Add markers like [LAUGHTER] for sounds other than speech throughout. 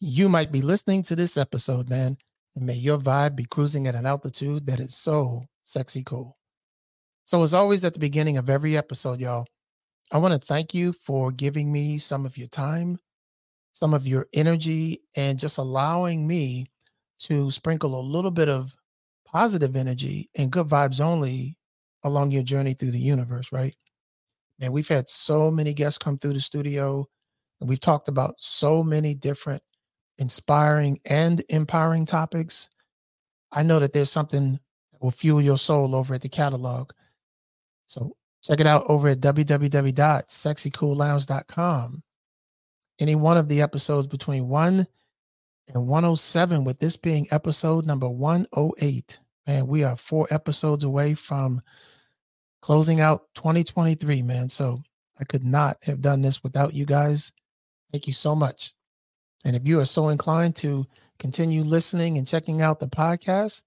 you might be listening to this episode, man. And may your vibe be cruising at an altitude that is so sexy cool. So, as always, at the beginning of every episode, y'all, I want to thank you for giving me some of your time, some of your energy, and just allowing me to sprinkle a little bit of positive energy and good vibes only along your journey through the universe, right? And we've had so many guests come through the studio, and we've talked about so many different inspiring and empowering topics. I know that there's something that will fuel your soul over at the catalog. So check it out over at www.sexycoollounge.com. Any one of the episodes between 1 and 107, with this being episode number 108. Man, we are four episodes away from closing out 2023, man. So I could not have done this without you guys. Thank you so much. And if you are so inclined to continue listening and checking out the podcast,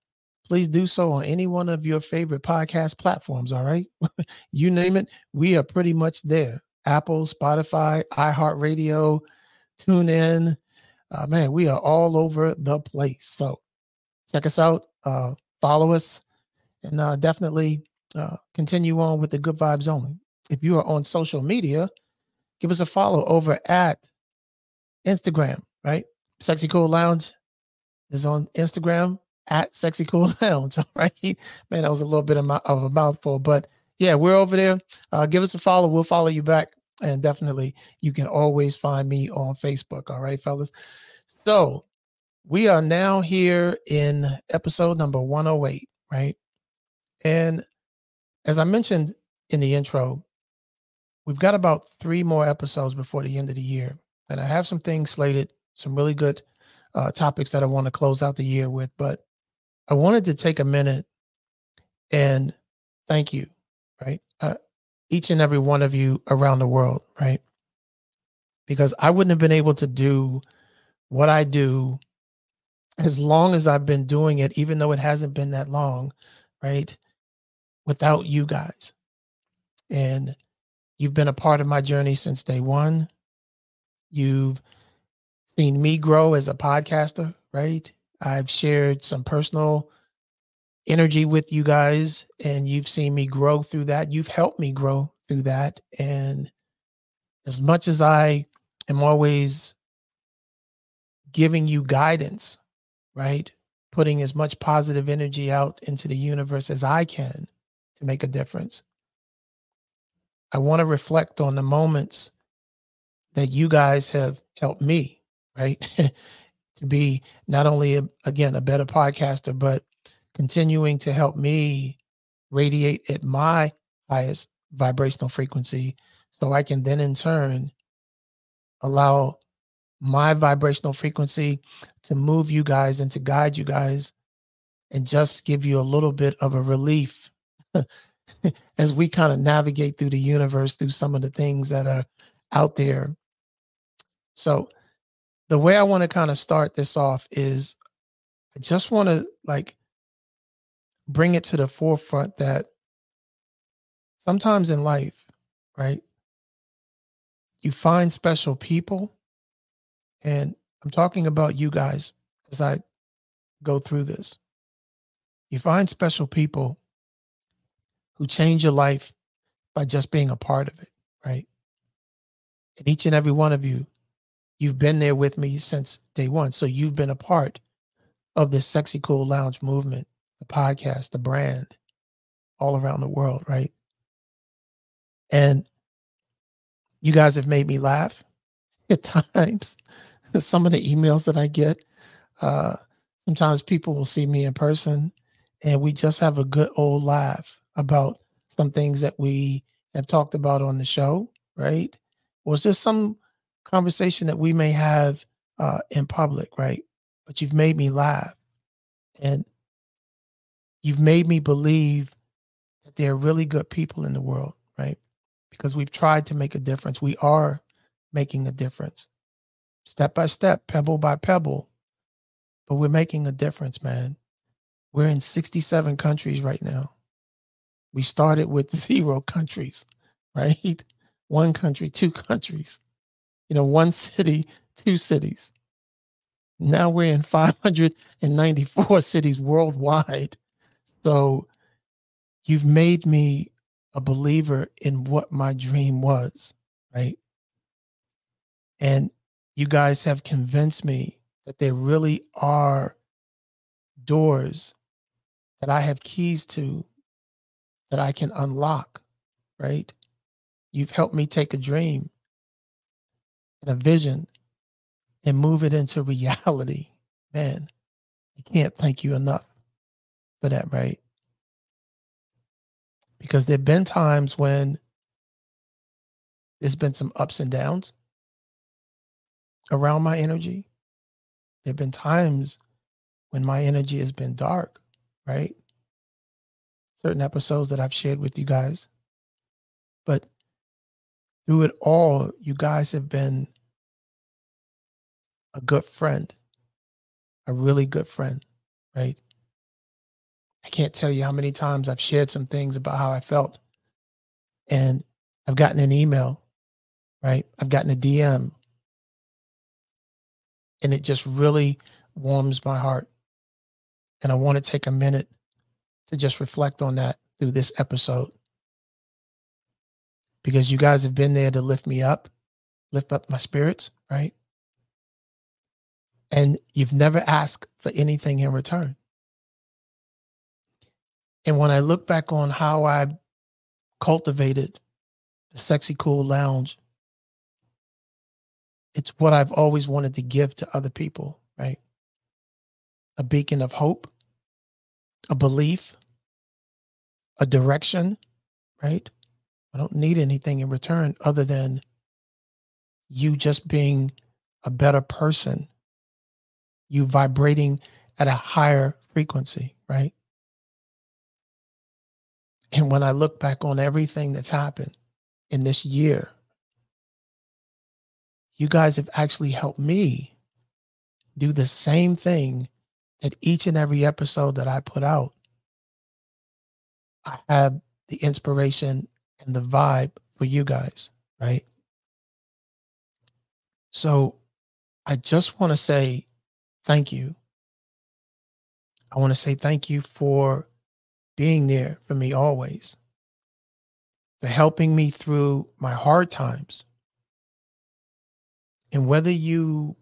please do so on any one of your favorite podcast platforms. All right. [LAUGHS] you name it, we are pretty much there. Apple, Spotify, iHeartRadio, TuneIn. Uh, man, we are all over the place. So check us out, uh, follow us, and uh, definitely uh, continue on with the good vibes only. If you are on social media, give us a follow over at Instagram, right? Sexy Cool Lounge is on Instagram at Sexy Cool [LAUGHS] Lounge. All right. [LAUGHS] Man, that was a little bit of, my, of a mouthful, but yeah, we're over there. Uh, give us a follow. We'll follow you back. And definitely, you can always find me on Facebook. All right, fellas. So we are now here in episode number 108, right? And as I mentioned in the intro, we've got about three more episodes before the end of the year. And I have some things slated, some really good uh, topics that I want to close out the year with. But I wanted to take a minute and thank you, right? Uh, each and every one of you around the world, right? Because I wouldn't have been able to do what I do as long as I've been doing it, even though it hasn't been that long, right? without you guys. And you've been a part of my journey since day one. You've seen me grow as a podcaster, right? I've shared some personal energy with you guys, and you've seen me grow through that. You've helped me grow through that. And as much as I am always giving you guidance, right? Putting as much positive energy out into the universe as I can, to make a difference. I want to reflect on the moments that you guys have helped me, right? [LAUGHS] to be not only, a, again, a better podcaster, but continuing to help me radiate at my highest vibrational frequency so I can then in turn allow my vibrational frequency to move you guys and to guide you guys and just give you a little bit of a relief [LAUGHS] as we kind of navigate through the universe through some of the things that are out there. So, the way I want to kind of start this off is I just want to like bring it to the forefront that sometimes in life, right, you find special people. And I'm talking about you guys as I go through this. You find special people who change your life by just being a part of it, right? And each and every one of you, you've been there with me since day one. So you've been a part of this sexy cool lounge movement, the podcast, the brand, all around the world, right? And you guys have made me laugh [LAUGHS] at times. [LAUGHS] Some of the emails that I get, uh, sometimes people will see me in person and we just have a good old laugh about some things that we have talked about on the show, right? Or it's just some conversation that we may have uh, in public, right? but you've made me laugh. And you've made me believe that there are really good people in the world, right? Because we've tried to make a difference. We are making a difference step by step, pebble by pebble. But we're making a difference, man. We're in 67 countries right now. We started with [LAUGHS] zero countries, right? One country, two countries, you know, one city, two cities. Now we're in 594 [LAUGHS] cities worldwide. So you've made me a believer in what my dream was, right? And you guys have convinced me that there really are doors that I have keys to that I can unlock, right? You've helped me take a dream and a vision and move it into reality. Man, I can't thank you enough for that, right? Because there have been times when there's been some ups and downs around my energy. There have been times when my energy has been dark, right? Certain episodes that I've shared with you guys. But through it all, you guys have been a good friend, a really good friend, right? I can't tell you how many times I've shared some things about how I felt. And I've gotten an email, right? I've gotten a DM. And it just really warms my heart. And I want to take a minute to just reflect on that through this episode. Because you guys have been there to lift me up, lift up my spirits, right? And you've never asked for anything in return. And when I look back on how I cultivated the Sexy Cool Lounge, it's what I've always wanted to give to other people, right? A beacon of hope, a belief, a direction, right? I don't need anything in return other than you just being a better person, you vibrating at a higher frequency, right? And when I look back on everything that's happened in this year, you guys have actually helped me do the same thing that each and every episode that I put out. I have the inspiration and the vibe for you guys, right? So I just want to say thank you. I want to say thank you for being there for me always, for helping me through my hard times. And whether you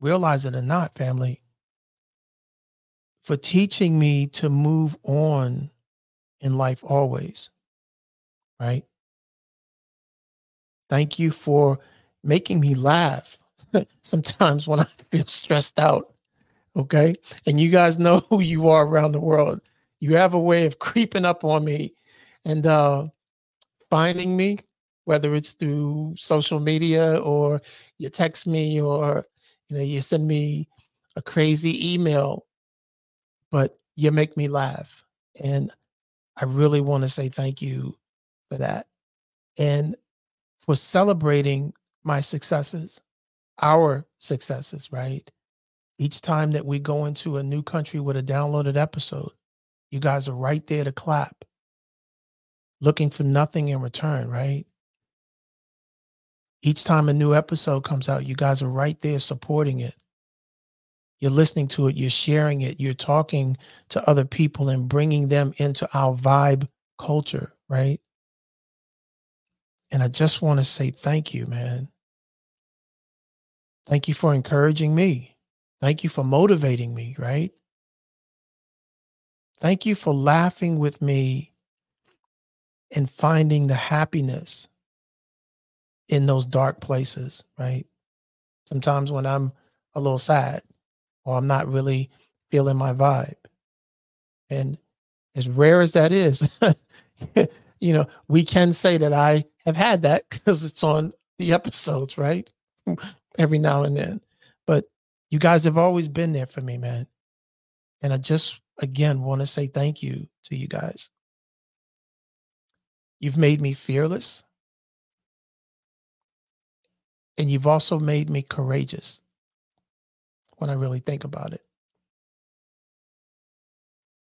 realize it or not, family, for teaching me to move on in life always, right? Thank you for making me laugh [LAUGHS] sometimes when I feel stressed out. Okay. And you guys know who you are around the world you have a way of creeping up on me and uh, finding me, whether it's through social media or you text me or you know you send me a crazy email, but you make me laugh, and I really want to say thank you for that, and for celebrating my successes, our successes, right? Each time that we go into a new country with a downloaded episode, you guys are right there to clap, looking for nothing in return, right? Each time a new episode comes out, you guys are right there supporting it. You're listening to it, you're sharing it, you're talking to other people and bringing them into our vibe culture, right? And I just want to say thank you, man. Thank you for encouraging me. Thank you for motivating me, right? Thank you for laughing with me and finding the happiness in those dark places, right? Sometimes when I'm a little sad or I'm not really feeling my vibe. And as rare as that is, [LAUGHS] you know, we can say that I have had that [LAUGHS] because it's on the episodes, right? Every now and then. But You guys have always been there for me, man. And I just, again, want to say thank you to you guys. You've made me fearless. And you've also made me courageous when I really think about it.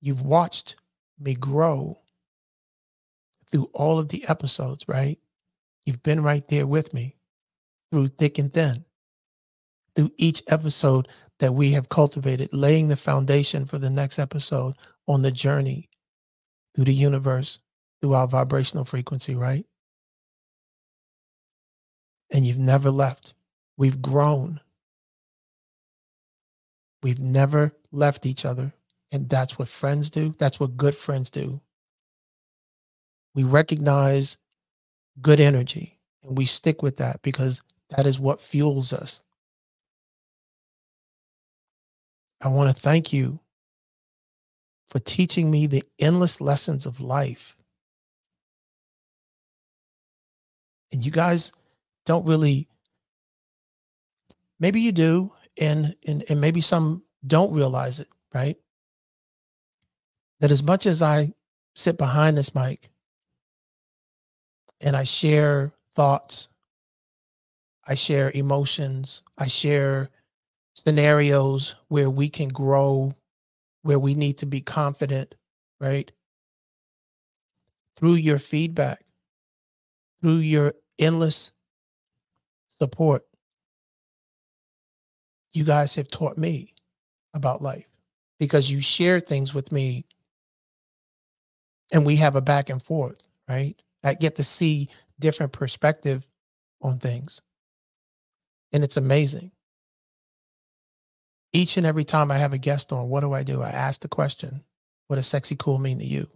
You've watched me grow through all of the episodes, right? You've been right there with me through thick and thin, through each episode that we have cultivated, laying the foundation for the next episode on the journey through the universe, through our vibrational frequency, right? And you've never left. We've grown. We've never left each other. And that's what friends do. That's what good friends do. We recognize good energy and we stick with that because that is what fuels us. I want to thank you for teaching me the endless lessons of life. And you guys don't really, maybe you do, and, and, and maybe some don't realize it, right? That as much as I sit behind this mic and I share thoughts, I share emotions, I share scenarios where we can grow, where we need to be confident, right? Through your feedback, through your endless support, you guys have taught me about life because you share things with me and we have a back and forth, right? I get to see different perspective on things. And it's amazing. Each and every time I have a guest on, what do I do? I ask the question, what does sexy cool mean to you?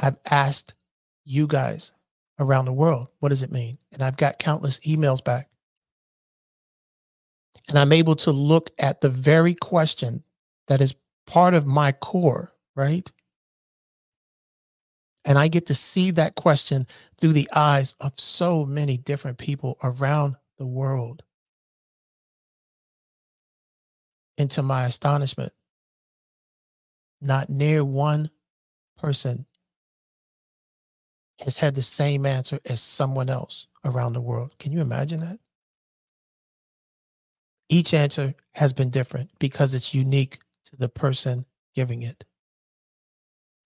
I've asked you guys around the world, what does it mean? And I've got countless emails back. And I'm able to look at the very question that is part of my core, right? And I get to see that question through the eyes of so many different people around the world. And to my astonishment, not near one person has had the same answer as someone else around the world. Can you imagine that? Each answer has been different because it's unique to the person giving it.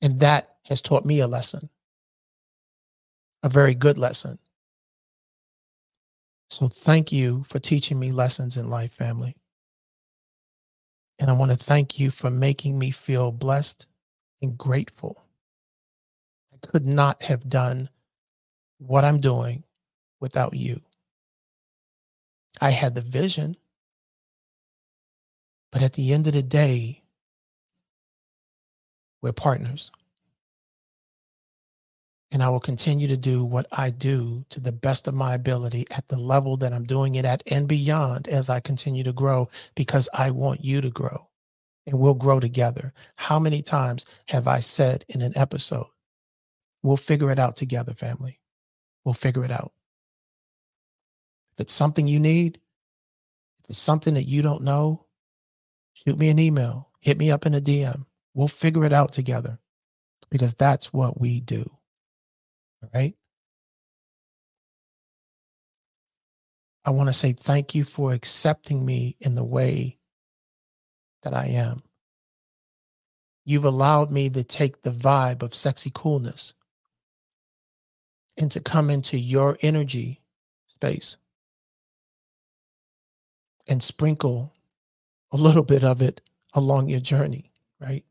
And that has taught me a lesson, a very good lesson. So thank you for teaching me lessons in life, family. And I want to thank you for making me feel blessed and grateful. I could not have done what I'm doing without you. I had the vision, but at the end of the day, we're partners. And I will continue to do what I do to the best of my ability at the level that I'm doing it at and beyond as I continue to grow because I want you to grow and we'll grow together. How many times have I said in an episode, we'll figure it out together, family? We'll figure it out. If it's something you need, if it's something that you don't know, shoot me an email, hit me up in a DM. We'll figure it out together because that's what we do. All right. I want to say thank you for accepting me in the way that I am. You've allowed me to take the vibe of sexy coolness and to come into your energy space and sprinkle a little bit of it along your journey, right?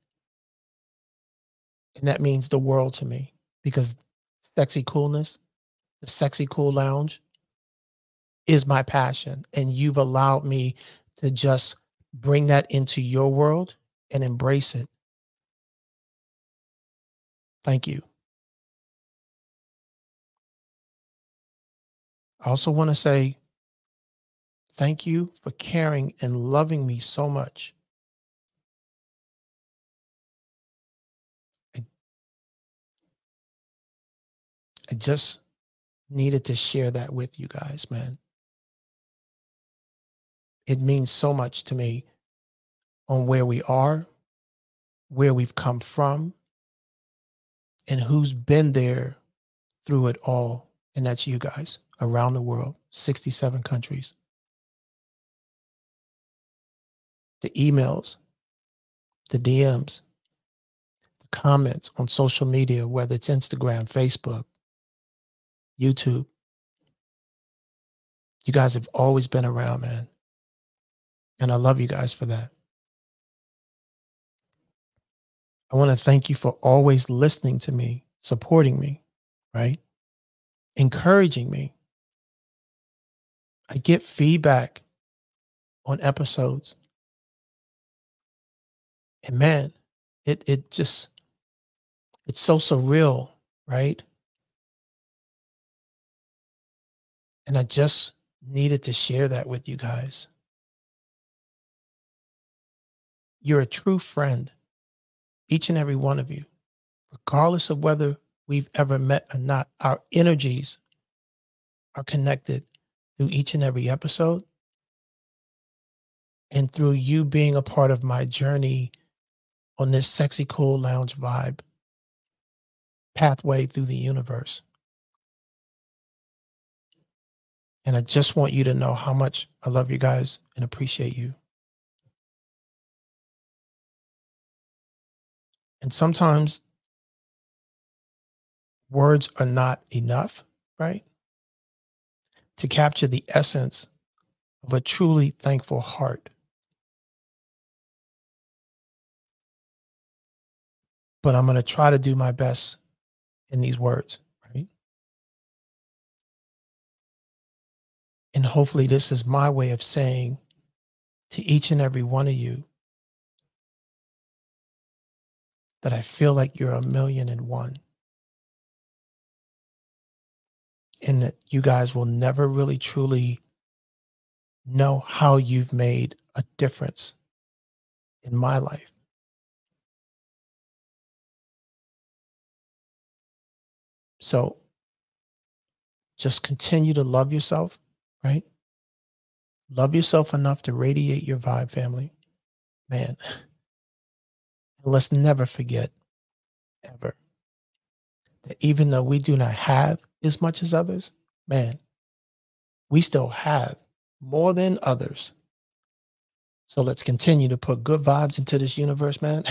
And that means the world to me because sexy coolness, the sexy cool lounge is my passion. And you've allowed me to just bring that into your world and embrace it. Thank you. I also want to say thank you for caring and loving me so much. I just needed to share that with you guys, man. it means so much to me on where we are, where we've come from, and who's been there through it all. And that's you guys around the world, 67 countries. The emails, the DMs, the comments on social media, whether it's Instagram, Facebook, YouTube. You guys have always been around, man. And I love you guys for that. I want to thank you for always listening to me, supporting me, right? Encouraging me. I get feedback on episodes. And man, it it just it's so surreal, right? And I just needed to share that with you guys. You're a true friend, each and every one of you, regardless of whether we've ever met or not. Our energies are connected through each and every episode and through you being a part of my journey on this sexy cool lounge vibe pathway through the universe. And I just want you to know how much I love you guys and appreciate you. And sometimes words are not enough, right? To capture the essence of a truly thankful heart. But I'm going to try to do my best in these words, And hopefully, this is my way of saying to each and every one of you that I feel like you're a million and one. And that you guys will never really truly know how you've made a difference in my life. So just continue to love yourself, right? Love yourself enough to radiate your vibe, family. Man. [SIGHS] let's never forget, ever, that even though we do not have as much as others, man, we still have more than others. So let's continue to put good vibes into this universe, man,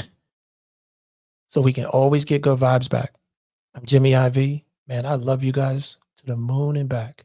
[LAUGHS] so we can always get good vibes back. I'm Jimmy IV. Man, I love you guys to the moon and back.